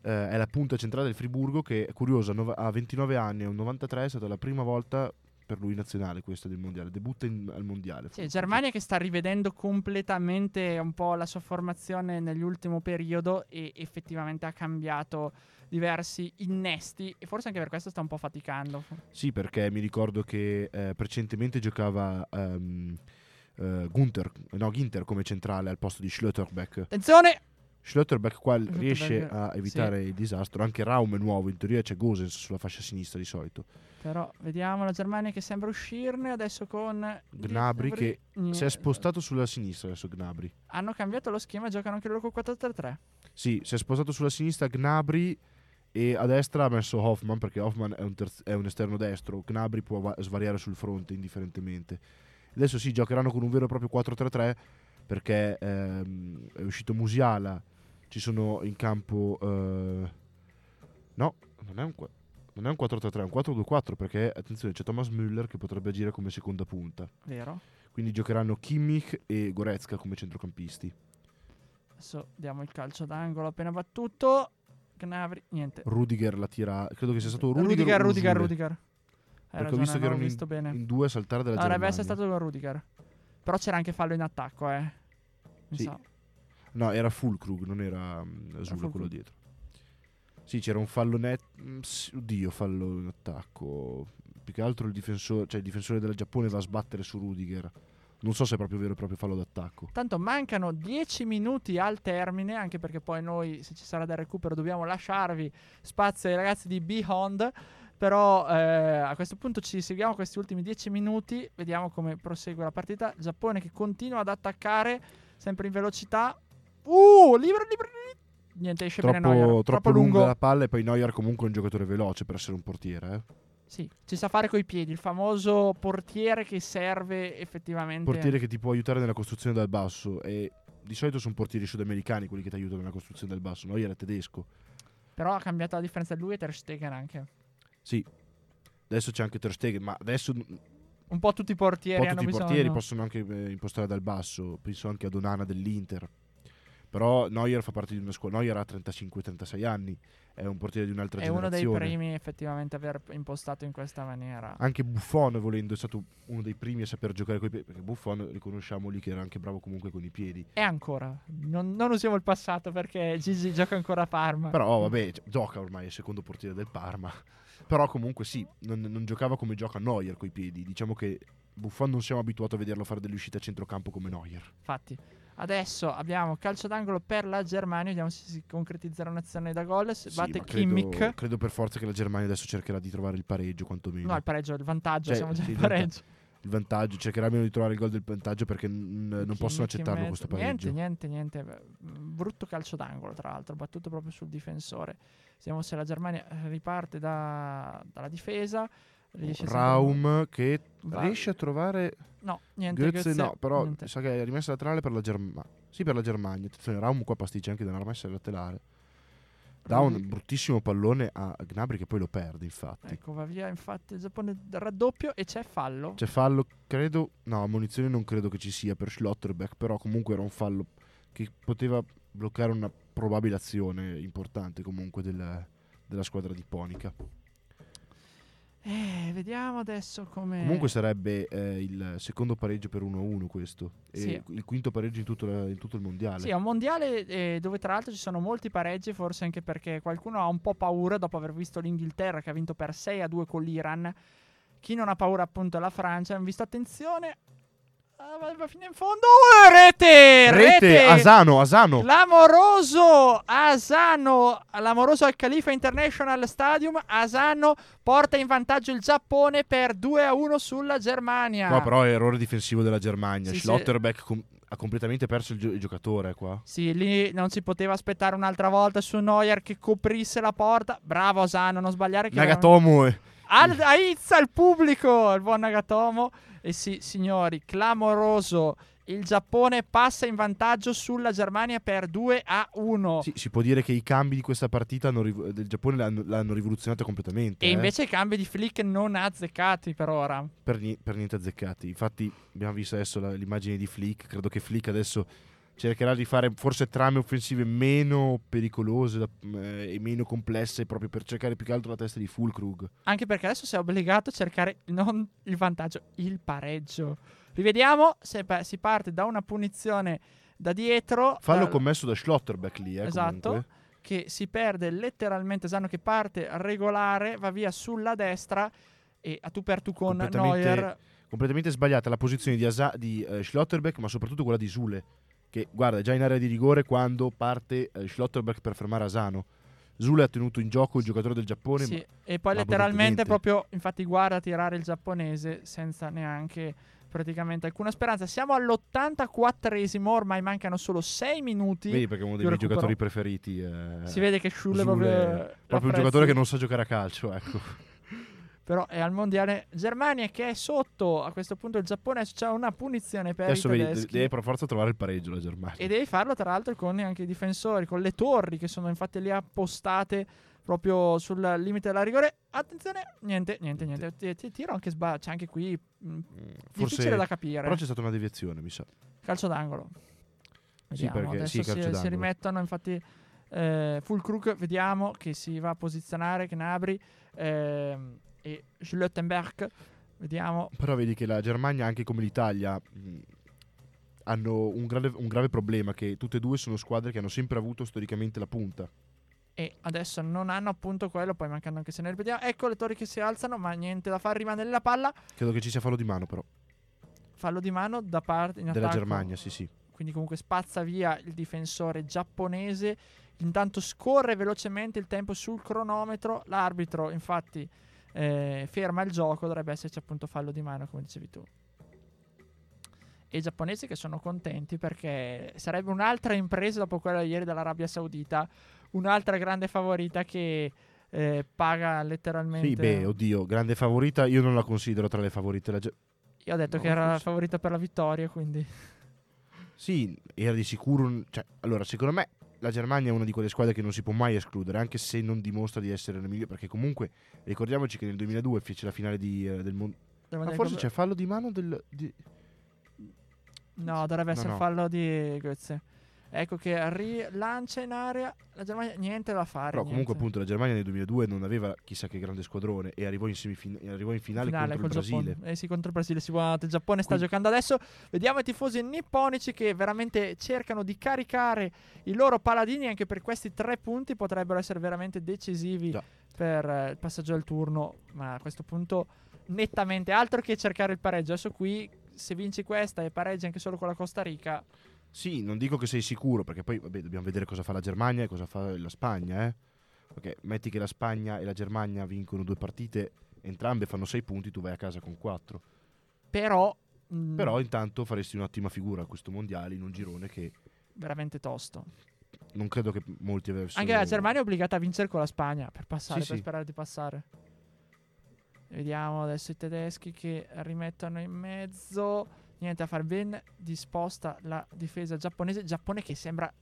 eh, è la punta centrale del Friburgo che nova- ha 29 anni, è un 93, è stata la prima volta per lui nazionale questa del mondiale, debutta in- al mondiale. Sì, Germania che sta rivedendo completamente un po' la sua formazione nell'ultimo periodo e effettivamente ha cambiato diversi innesti e forse anche per questo sta un po' faticando. Sì, perché mi ricordo che eh, precedentemente giocava ehm, eh, Gunther, no, Ginter come centrale al posto di Schlotterbeck. Attenzione! Schlotterbeck qua Schlotterbeck, riesce a evitare il disastro. Anche Raum è nuovo, in teoria c'è Gosens sulla fascia sinistra di solito. Però vediamo la Germania che sembra uscirne adesso con Gnabry che Niente. Si è spostato sulla sinistra adesso Gnabry. Hanno cambiato lo schema, giocano anche loro col 4-3-3. Sì, si è spostato sulla sinistra Gnabry e a destra ha messo Hoffman perché Hoffman è un, terz- è un esterno destro. Gnabry può va- svariare sul fronte indifferentemente. Adesso sì, giocheranno con un vero e proprio 4-3-3 perché ehm, è uscito Musiala ci sono in campo... eh, no, non è un, qua- non è un 4-3-3, è un 4-2-4 perché, attenzione, c'è Thomas Müller che potrebbe agire come seconda punta. Vero? Quindi giocheranno Kimmich e Goretzka come centrocampisti. Adesso diamo il calcio d'angolo appena battuto. Gnabry, niente. Rudiger la tira... Credo che sia stato Rudiger Rudiger, Rudiger. Rudiger. Perché ho ragione, visto che erano visto bene. In due a saltare dalla Dovrebbe Germania. essere stato Rudiger. Però c'era anche fallo in attacco, eh. Mi Sì. sa. No, era Fulkrug, non era mm, Fulkrug. quello dietro. Sì, c'era un fallo net. mm, Oddio, fallo in attacco. Più che altro il difensore, cioè il difensore del Giappone va a sbattere su Rudiger. Non so se è proprio vero e proprio fallo d'attacco. Tanto mancano 10 minuti al termine, anche perché poi noi, se ci sarà del recupero, dobbiamo lasciarvi spazio ai ragazzi di Beyond. Però eh, a questo punto ci seguiamo questi ultimi 10 minuti, vediamo come prosegue la partita. Giappone che continua ad attaccare, sempre in velocità. Uh, libero, libero. libero. Niente, esce bene Troppo, Neuer. troppo lunga la palla e poi Neuer comunque è un giocatore veloce per essere un portiere. Eh. Sì, ci sa fare coi piedi, il famoso portiere che serve effettivamente. Portiere che ti può aiutare nella costruzione dal basso. E di solito sono portieri sudamericani quelli che ti aiutano nella costruzione dal basso. Neuer è tedesco. Però ha cambiato la differenza di lui e Ter Stegen anche. Sì. Adesso c'è anche Ter Stegen, ma adesso un Un po' tutti i portieri po' hanno tutti i bisogno. portieri possono anche eh, impostare dal basso. Penso anche a Donana dell'Inter. Però Neuer fa parte di una scuola. Neuer ha 35-36 anni. È un portiere di un'altra È uno dei generazione. primi effettivamente a aver impostato in questa maniera. Anche Buffon, volendo, è stato uno dei primi a saper giocare coi piedi. Perché Buffon, riconosciamoli che era anche bravo comunque con i piedi. E ancora, non, non usiamo il passato perché Gigi gioca ancora a Parma. Però, vabbè, gi- gioca ormai, è il secondo portiere del Parma. Però comunque sì, non, non giocava come gioca Neuer coi piedi. Diciamo che Buffon non siamo abituati a vederlo fare delle uscite a centrocampo come Neuer. Infatti, adesso abbiamo calcio d'angolo per la Germania. Vediamo se si concretizzerà un'azione da gol. Se Sì, batte Kimmich. credo, credo per forza che la Germania adesso cercherà di trovare il pareggio, quantomeno. No, il pareggio, il vantaggio. Cioè, siamo già sì, in il pareggio. Il vantaggio, cercherà almeno di trovare il gol del vantaggio perché mm, non Kimmich possono accettarlo questo pareggio. Niente, niente, niente. Brutto calcio d'angolo, tra l'altro, battuto proprio sul difensore. Vediamo se la Germania eh, riparte da- dalla difesa. Riesce Raum che Va- riesce a trovare No, niente. Goetze, Goetze- no, però niente. sa che è rimessa laterale per la Germania. Sì, per la Germania. Attenzione, Raum qua pasticcia anche da una rimessa laterale. Dà un Rudi- bruttissimo pallone a Gnabry che poi lo perde, infatti. Ecco, va via infatti il Giappone raddoppio e c'è fallo. C'è fallo, credo, no, ammonizione non credo che ci sia per Schlotterbeck, però comunque era un fallo che poteva bloccare una probabile azione importante comunque del- della squadra di Ponica. Eh, vediamo adesso come... Comunque sarebbe eh, il secondo pareggio per 1-1 questo, e Sì. il quinto pareggio in tutto, la- in tutto il mondiale. Sì, è un mondiale eh, dove tra l'altro ci sono molti pareggi, forse anche perché qualcuno ha un po' paura dopo aver visto l'Inghilterra che ha vinto per 6 a 2 con l'Iran. Chi non ha paura appunto è la Francia. Hanno visto attenzione. Va, fino in fondo. Oh, rete! Rete, Asano, Asano. Clamoroso Asano, l'amoroso al Khalifa International Stadium. Asano porta in vantaggio il Giappone per 2 a 1 sulla Germania. No, però è errore difensivo della Germania. Sì, sì. Schlotterbeck com- ha completamente perso il, gio- il giocatore qua. Sì, lì non si poteva aspettare un'altra volta su Neuer che coprisse la porta. Bravo Asano, non sbagliare che Nagatomo è- Al- aizza il pubblico, il buon Nagatomo. E sì, signori, clamoroso. Il Giappone passa in vantaggio sulla Germania per 2 a 1. Sì, si può dire che i cambi di questa partita hanno riv- del Giappone l'hanno, l'hanno rivoluzionata completamente. E eh. invece i cambi di Flick non azzeccati per ora. per, ni- per niente azzeccati. Infatti, abbiamo visto adesso la- l'immagine di Flick. Credo che Flick adesso cercherà di fare forse trame offensive meno pericolose eh, e meno complesse proprio per cercare più che altro la testa di Fulkrug. Anche perché adesso sei obbligato a cercare non il vantaggio, il pareggio. Rivediamo se si parte da una punizione da dietro. Fallo eh, commesso da Schlotterbeck lì, eh, Esatto. comunque. che si perde letteralmente Sano che parte regolare, va via sulla destra e a tu per tu con Neuer. Completamente sbagliata la posizione di, Asa- di eh, Schlotterbeck, ma soprattutto quella di Zule. Che guarda, è già in area di rigore quando parte eh, Schlotterbeck per fermare Asano. Zule ha tenuto in gioco il giocatore del Giappone. Sì, e poi letteralmente proprio, infatti guarda tirare il giapponese senza neanche praticamente alcuna speranza. Siamo all'84esimo, ormai mancano solo 6 minuti. Vedi perché è uno dei miei recupero. giocatori preferiti. eh, si vede che Schulle Zule proprio, è proprio un giocatore che non sa giocare a calcio, ecco. Però è al mondiale Germania che è sotto. A questo punto il Giappone c'è una punizione per Adesso vedi, deve per forza trovare il pareggio la Germania. E devi farlo tra l'altro con anche i difensori, con le torri che sono infatti lì appostate proprio sul limite della rigore. Attenzione, niente, niente, niente. Ti- tiro anche sbaglio. C'è anche qui. mh, Mm, difficile Forse da capire. però c'è stata una deviazione, mi sa. Calcio d'angolo. Sì, Vediamo, perché- adesso sì, si, si d'angolo. rimettono infatti eh, Fulkrug, vediamo che si va a posizionare Gnabry ehm, e Schlottenberg. Vediamo. Però vedi che la Germania, anche come l'Italia, mh, hanno un grave, un grave problema che tutte e due sono squadre che hanno sempre avuto storicamente la punta. E adesso non hanno appunto quello, poi mancando anche se ne ripetiamo. Ecco le torri che si alzano, ma niente da fare, rimane la palla. Credo che ci sia fallo di mano, però. Fallo di mano da parte Della attacco. Germania, sì, sì. Quindi comunque spazza via il difensore giapponese. Intanto scorre velocemente il tempo sul cronometro. L'arbitro infatti eh, ferma il gioco. Dovrebbe esserci appunto fallo di mano come dicevi tu. E i giapponesi che sono contenti perché sarebbe un'altra impresa dopo quella di ieri dell'Arabia Saudita. Un'altra grande favorita che eh, paga letteralmente. Sì, beh, oddio, grande favorita. Io non la considero tra le favorite. Ge- Io ho detto no, che era la favorita per la vittoria, quindi... Sì, era di sicuro. un- Cioè, allora, secondo me la Germania è una di quelle squadre che non si può mai escludere, anche se non dimostra di essere la migliore. Perché comunque ricordiamoci che nel 2002 fece la finale di, eh, del mondo. Ma dire forse c'è fallo di mano del. di- No, dovrebbe No, essere no. fallo di Götze. Ecco che rilancia in area la Germania, niente da fare. Però comunque niente. appunto la Germania nel 2002 non aveva chissà che grande squadrone e arrivò in, semifin- arrivò in finale, Finale contro il Brasile. Giappone. Eh sì, contro il Brasile. Si guarda, il Giappone sta Quindi- giocando adesso. Vediamo i tifosi nipponici che veramente cercano di caricare i loro paladini. Anche per questi tre punti potrebbero essere veramente decisivi Già. per eh, il passaggio al turno. Ma a questo punto, nettamente altro che cercare il pareggio. Adesso qui, se vinci questa e pareggi anche solo con la Costa Rica, Sì, non dico che sei sicuro, perché poi vabbè, dobbiamo vedere cosa fa la Germania e cosa fa la Spagna, eh. Perché metti che la Spagna e la Germania vincono due partite, entrambe fanno sei punti, tu vai a casa con quattro. però. mm, Però intanto faresti un'ottima figura a questo mondiale in un girone che veramente tosto. non credo che molti avessero. Anche la Germania è obbligata a vincere con la Spagna per passare, Sì, per sì. sperare di passare. Vediamo adesso i tedeschi che rimettono in mezzo. Niente a fare ben disposta la difesa giapponese. Giappone che sembra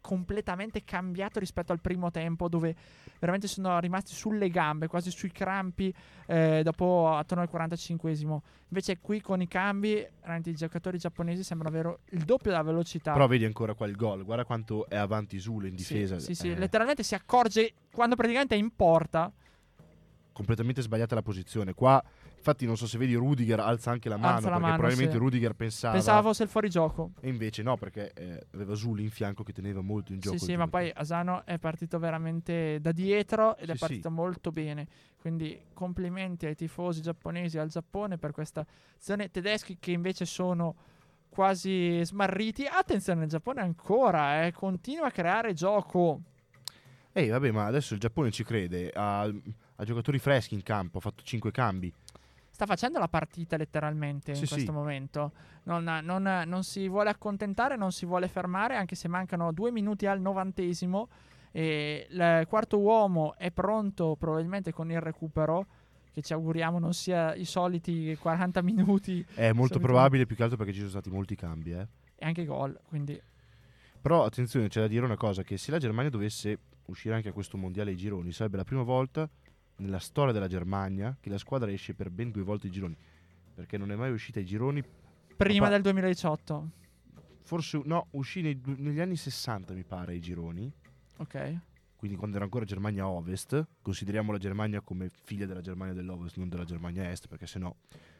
completamente cambiato rispetto al primo tempo dove veramente sono rimasti sulle gambe, quasi sui crampi eh, dopo attorno al 45esimo. Invece qui con i cambi i giocatori giapponesi sembrano avere il doppio della velocità. Però vedi ancora qua il gol, guarda quanto è avanti Zule in Sì, difesa. Sì, sì, eh, letteralmente si accorge quando praticamente è in porta. completamente sbagliata la posizione. Qua, infatti, non so se vedi Rudiger alza anche la mano, Alza la perché mano, probabilmente sì. Rudiger pensava, Pensava fosse il fuorigioco. e invece no, perché eh, aveva Zule in fianco che teneva molto in gioco. Sì, sì, ma poi Asano è partito veramente da dietro ed è Sì, partito molto bene. Quindi complimenti ai tifosi giapponesi e al Giappone per questa azione. Tedeschi che invece sono quasi smarriti. Attenzione, il Giappone ancora, eh, continua a creare gioco. Ehi, vabbè, ma adesso il Giappone ci crede, ha, ha giocatori freschi in campo, ha fatto 5 cambi. Sta facendo la partita letteralmente in Sì, questo sì. momento. Non, non- non si vuole accontentare, non si vuole fermare, anche se mancano due minuti al novantesimo. E il quarto uomo è pronto probabilmente con il recupero, che ci auguriamo non sia i soliti 40 minuti È molto probabile, più che altro perché ci sono stati molti cambi, eh. e anche gol. Quindi Però attenzione, c'è da dire una cosa, che se la Germania dovesse uscire anche a questo mondiale ai gironi, sarebbe la prima volta nella storia della Germania che la squadra esce per ben due volte i gironi. Perché non è mai uscita ai gironi, prima Pa- del 2018. forse no, uscì nei negli anni 60 mi pare ai gironi, Ok. quindi quando era ancora Germania Ovest, consideriamo la Germania come figlia della Germania dell'Ovest, non della Germania Est, perché sennò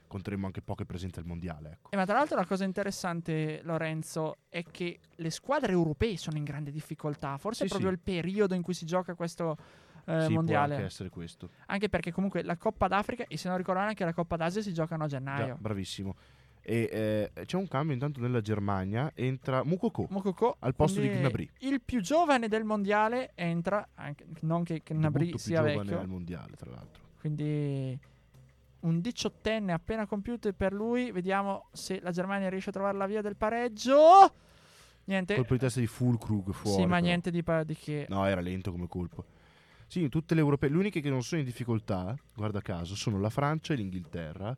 conteremmo anche poche presenze al mondiale, ecco. E ma tra l'altro la cosa interessante, Lorenzo, è che le squadre europee sono in grande difficoltà. Forse Sì, è proprio sì. il periodo in cui si gioca questo eh, sì, può mondiale. anche essere questo. Anche perché comunque la Coppa d'Africa e se non ricordo anche la Coppa d'Asia si giocano a Già, gennaio. bravissimo. E eh, c'è un cambio intanto nella Germania, entra Mukoko. Mokoko Al posto di Gnabry. Il più giovane del mondiale entra, anche, non che Gnabry debutto più sia giovane vecchio, al mondiale, tra l'altro. quindi un diciottenne appena compiuto per lui. Vediamo se la Germania riesce a trovare la via del pareggio. Niente. Colpo di testa di Fulkrug fuori. sì, ma però. niente di, pa- di che. No, era lento come colpo. Sì, tutte le europee. Le uniche che non sono in difficoltà, guarda caso, sono la Francia e l'Inghilterra.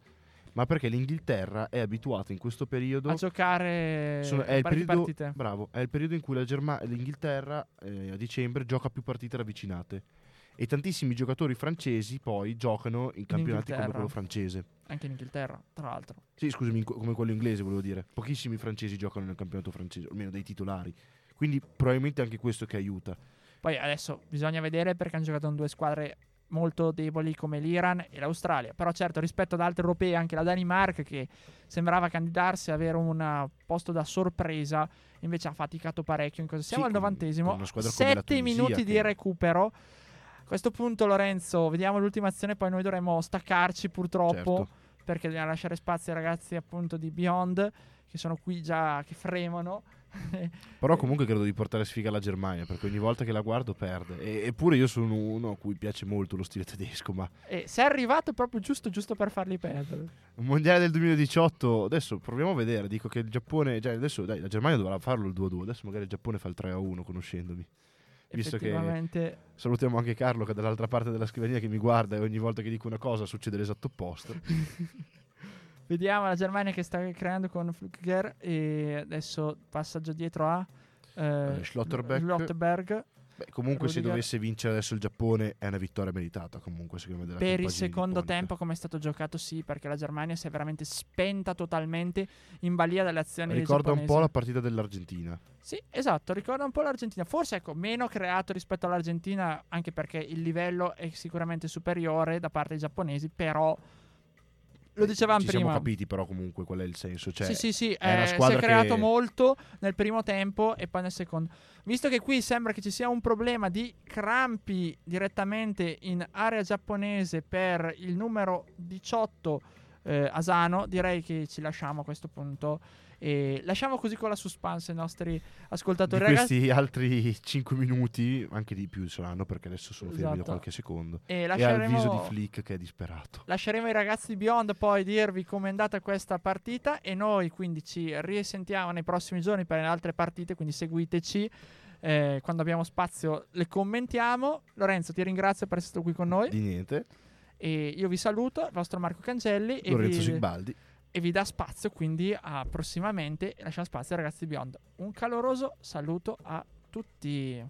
Ma perché l'Inghilterra è abituata in questo periodo A giocare sono- è, il periodo, partite. bravo, è il periodo in cui la Germa- l'Inghilterra eh, a dicembre gioca più partite ravvicinate. E tantissimi giocatori francesi poi giocano in campionati come quello francese. Anche in Inghilterra, tra l'altro. Sì, scusami, come quello inglese volevo dire. Pochissimi francesi giocano nel campionato francese, almeno dei titolari. Quindi probabilmente anche questo che aiuta. Poi adesso bisogna vedere perché hanno giocato con due squadre molto deboli come l'Iran e l'Australia. Però certo, rispetto ad altri europei, anche la Danimarca che sembrava candidarsi a avere un posto da sorpresa, invece ha faticato parecchio. In cosa siamo Sì, al novantesimo, sette minuti di che- recupero. A questo punto, Lorenzo, vediamo l'ultima azione, poi noi dovremo staccarci purtroppo Certo. perché dobbiamo lasciare spazio ai ragazzi appunto di Beyond che sono qui già che fremano. Però comunque credo di portare sfiga alla Germania, perché ogni volta che la guardo perde. E- eppure io sono uno a cui piace molto lo stile tedesco, ma e sei arrivato proprio giusto giusto per farli perdere. un mondiale del 2018, adesso proviamo a vedere, dico che il Giappone, cioè adesso dai, la Germania dovrà farlo il 2-2, adesso magari il Giappone fa il 3-1 conoscendomi. Visto che- Salutiamo anche Carlo che è dall'altra parte della scrivania che mi guarda e ogni volta che dico una cosa succede l'esatto opposto. Vediamo la Germania che sta creando con Flügger e adesso passaggio dietro a eh, Eh, Schlotterbeck. Schlotterberg. Beh, comunque se Rudiger. dovesse vincere adesso il Giappone è una vittoria meritata comunque secondo me Per il secondo tempo come è stato giocato sì perché la Germania si è veramente spenta totalmente in balia delle azioni dei Ricorda un po' la partita dell'Argentina. Sì, esatto, ricorda un po' l'Argentina. Forse ecco, meno creato rispetto all'Argentina, anche perché il livello è sicuramente superiore da parte dei giapponesi, però lo dicevamo Ci prima. siamo capiti però comunque qual è il senso. Cioè, sì, sì, sì, eh, si è creato che- molto nel primo tempo e poi nel secondo. Visto che qui sembra che ci sia un problema di crampi direttamente in area giapponese per il numero 18 eh, Asano, direi che ci lasciamo a questo punto e lasciamo così con la suspense i nostri di ascoltatori. Ragazzi, questi altri 5 minuti, anche di più saranno perché adesso sono fermi da Esatto. qualche secondo. e E al lasceremo... viso di Flick che è disperato. Lasceremo ai ragazzi di Beyond poi dirvi com'è andata questa partita e noi quindi ci risentiamo nei prossimi giorni per le altre partite, quindi seguiteci. eh, quando abbiamo spazio le commentiamo. Lorenzo, ti ringrazio per essere stato qui con noi Di niente. e io vi saluto, il vostro Marco Cangelli e Lorenzo vi, Sigbaldi. E vi dà spazio quindi a prossimamente lasciamo spazio ai ragazzi di Beyond. Un caloroso saluto a tutti.